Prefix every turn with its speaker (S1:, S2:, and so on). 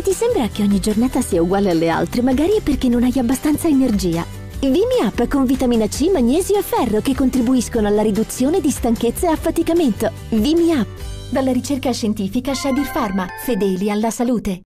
S1: Se ti sembra che ogni giornata sia uguale alle altre, magari è perché non hai abbastanza energia. Vimi Up con vitamina C, magnesio e ferro che contribuiscono alla riduzione di stanchezza e affaticamento. Vimi Up. Dalla ricerca scientifica Shadir Pharma, fedeli alla salute.